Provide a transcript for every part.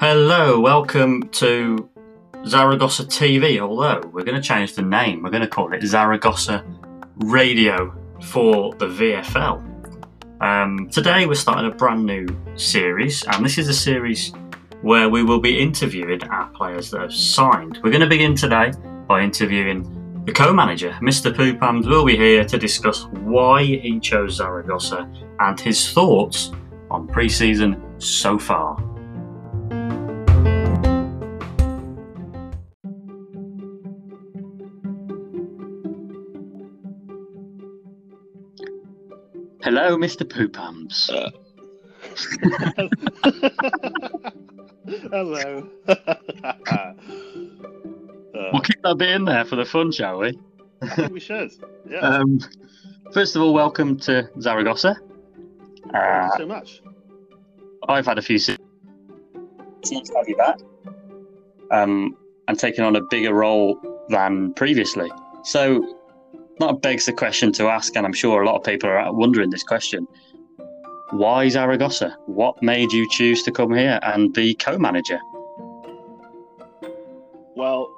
Hello, welcome to Zaragoza TV. Although we're going to change the name, we're going to call it Zaragoza Radio for the VFL. Um, today we're starting a brand new series, and this is a series where we will be interviewing our players that have signed. We're going to begin today by interviewing the co-manager, Mr. Poopams, will be here to discuss why he chose Zaragoza and his thoughts on pre-season so far. Hello, Mr. Poopams. Uh. Hello. Uh, We'll keep that bit in there for the fun, shall we? I think we should. Yeah. Um, first of all, welcome to Zaragoza. Thank Uh, you so much. I've had a few se- seasons to have you back, um, and taking on a bigger role than previously. So, that begs the question to ask, and I'm sure a lot of people are wondering this question: Why Zaragoza? What made you choose to come here and be co-manager? Well,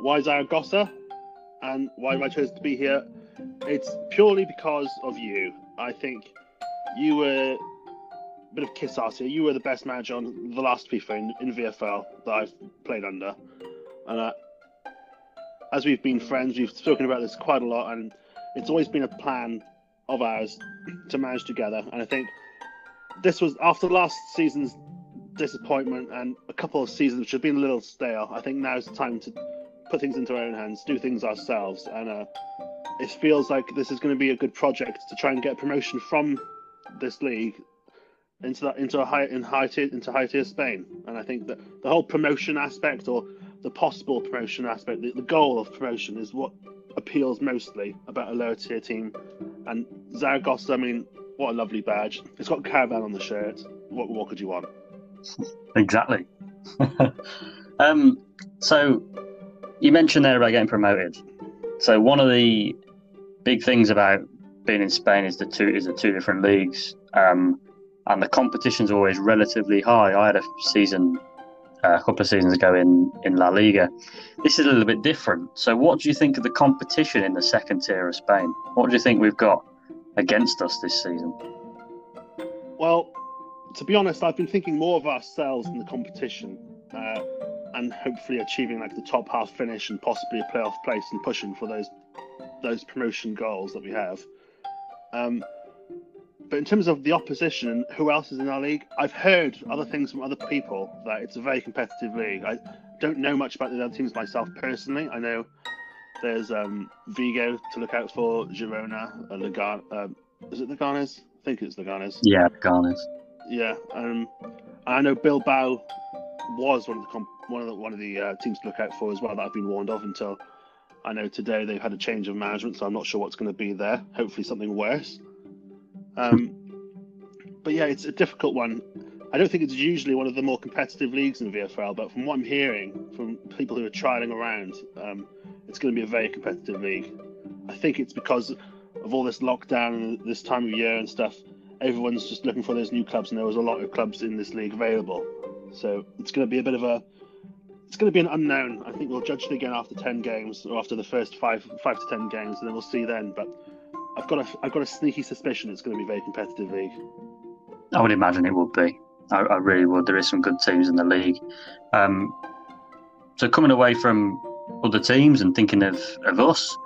why Zaragoza? And why I chose to be here? It's purely because of you. I think you were a bit of kiss ass here. You were the best manager on the last FIFA in, in VFL that I've played under. And uh, as we've been friends, we've spoken about this quite a lot, and it's always been a plan of ours to manage together. And I think this was after last season's disappointment and a couple of seasons which have been a little stale. I think now's the time to put things into our own hands, do things ourselves, and uh, it feels like this is going to be a good project to try and get promotion from this league into that into a high in high tier into high tier Spain. And I think that the whole promotion aspect or the possible promotion aspect, the, the goal of promotion is what appeals mostly about a lower tier team. And Zaragoza, I mean, what a lovely badge! It's got caravan on the shirt. What what could you want? Exactly. um, so you mentioned there about getting promoted. So one of the big things about being in Spain is the two is the two different leagues, um, and the competition's always relatively high. I had a season uh, a couple of seasons ago in in La Liga. This is a little bit different. So what do you think of the competition in the second tier of Spain? What do you think we've got against us this season? Well, to be honest, I've been thinking more of ourselves in the competition, uh, and hopefully achieving like the top half finish and possibly a playoff place and pushing for those those promotion goals that we have. Um, but in terms of the opposition, who else is in our league? I've heard other things from other people that it's a very competitive league. I don't know much about the other teams myself personally. I know there's um, Vigo to look out for, Girona, uh, Legan- um, is it Leganes? I think it's Leganes. Yeah, Garners. Yeah, um, I know Bilbao was one of the comp- one of the one of the uh, teams to look out for as well that I've been warned of until I know today they've had a change of management, so I'm not sure what's going to be there. Hopefully, something worse. Um, but yeah, it's a difficult one. I don't think it's usually one of the more competitive leagues in VFL, but from what I'm hearing from people who are trialing around, um, it's going to be a very competitive league. I think it's because of all this lockdown and this time of year and stuff. Everyone's just looking for those new clubs, and there was a lot of clubs in this league available. So it's going to be a bit of a, it's going to be an unknown. I think we'll judge it again after ten games or after the first five, five to ten games, and then we'll see then. But I've got a, I've got a sneaky suspicion it's going to be a very competitive league. I would imagine it would be. I, I really would. There is some good teams in the league. Um, so coming away from other teams and thinking of, of us,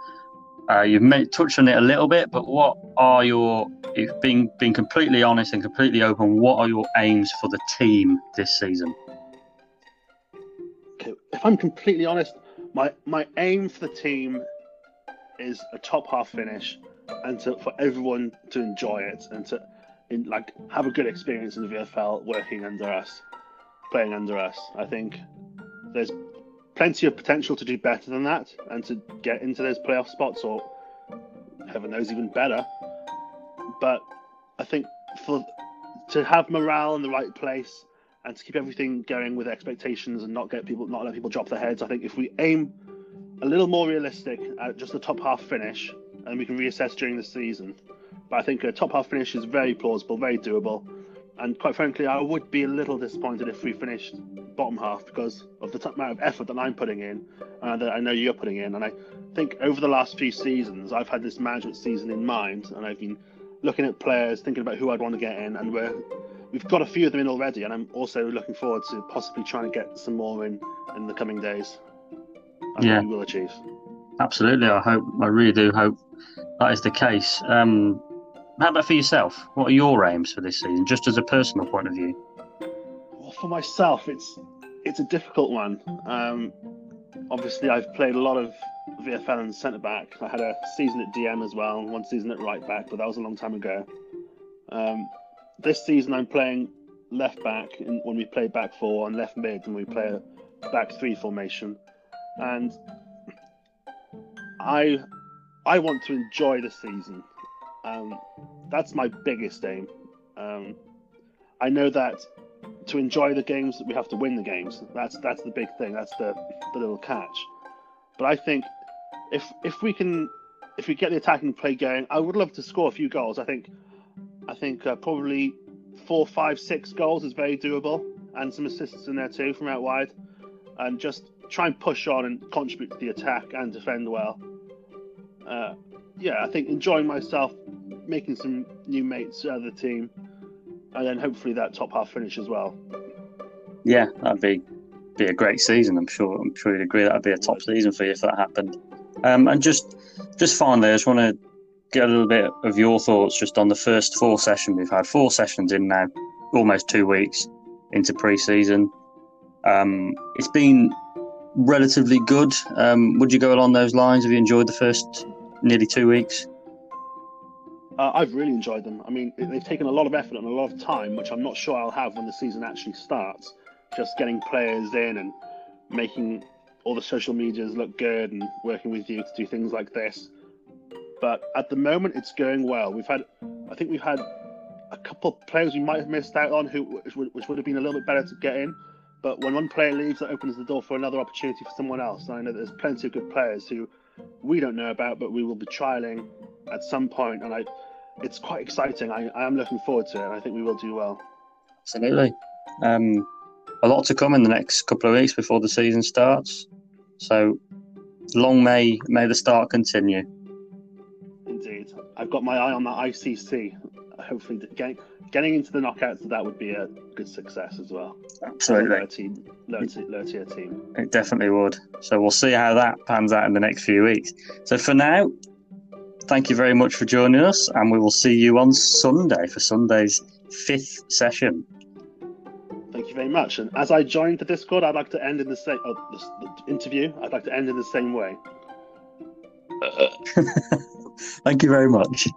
uh, you've made, touched on it a little bit, but what are your, if being being completely honest and completely open, what are your aims for the team this season? Okay, if I'm completely honest, my my aim for the team is a top half finish, and to, for everyone to enjoy it and to in, like have a good experience in the VFL working under us, playing under us. I think there's plenty of potential to do better than that and to get into those playoff spots or heaven knows even better. But I think for to have morale in the right place and to keep everything going with expectations and not get people not let people drop their heads. I think if we aim a little more realistic at just the top half finish and we can reassess during the season, but I think a top half finish is very plausible, very doable. And quite frankly, I would be a little disappointed if we finished bottom half because of the amount of effort that I'm putting in and that I know you're putting in. And I think over the last few seasons, I've had this management season in mind, and I've been looking at players, thinking about who I'd want to get in, and we're we've got a few of them in already. And I'm also looking forward to possibly trying to get some more in in the coming days. I Yeah. we will achieve. Absolutely. I hope. I really do hope that is the case. Um, how about for yourself? What are your aims for this season, just as a personal point of view? For myself, it's it's a difficult one. Um, obviously, I've played a lot of VFL and centre back. I had a season at DM as well, one season at right back, but that was a long time ago. Um, this season, I'm playing left back in, when we play back four, and left mid when we play a back three formation. And I I want to enjoy the season. Um, that's my biggest aim. Um, I know that to enjoy the games, we have to win the games. That's that's the big thing. That's the the little catch. But I think if if we can if we get the attacking play going, I would love to score a few goals. I think I think uh, probably four, five, six goals is very doable, and some assists in there too from out wide, and just try and push on and contribute to the attack and defend well. Uh, yeah, I think enjoying myself, making some new mates out of the team, and then hopefully that top half finish as well. Yeah, that'd be be a great season. I'm sure. I'm sure you'd agree that'd be a top season for you if that happened. Um, and just just finally, I just want to get a little bit of your thoughts just on the first four sessions we've had. Four sessions in now, almost two weeks into pre-season. Um, it's been relatively good. Um, would you go along those lines? Have you enjoyed the first nearly two weeks? Uh, I've really enjoyed them. I mean, they've taken a lot of effort and a lot of time, which I'm not sure I'll have when the season actually starts. Just getting players in and making all the social medias look good and working with you to do things like this. But at the moment, it's going well. We've had, I think we've had a couple of players we might have missed out on, who which would, which would have been a little bit better to get in. But when one player leaves, that opens the door for another opportunity for someone else. And I know there's plenty of good players who we don't know about, but we will be trialing at some point. and I, it's quite exciting. I, I am looking forward to it, and I think we will do well. Absolutely. Um, a lot to come in the next couple of weeks before the season starts. So long may may the start continue. Indeed, I've got my eye on the ICC. Hopefully, getting getting into the knockouts, that would be a good success as well. Absolutely. Lower team, lower, tier team. It definitely would. So we'll see how that pans out in the next few weeks. So for now, thank you very much for joining us, and we will see you on Sunday for Sunday's fifth session. Thank you very much. And as I join the Discord, I'd like to end in the same oh, the, the interview. I'd like to end in the same way. Thank you very much.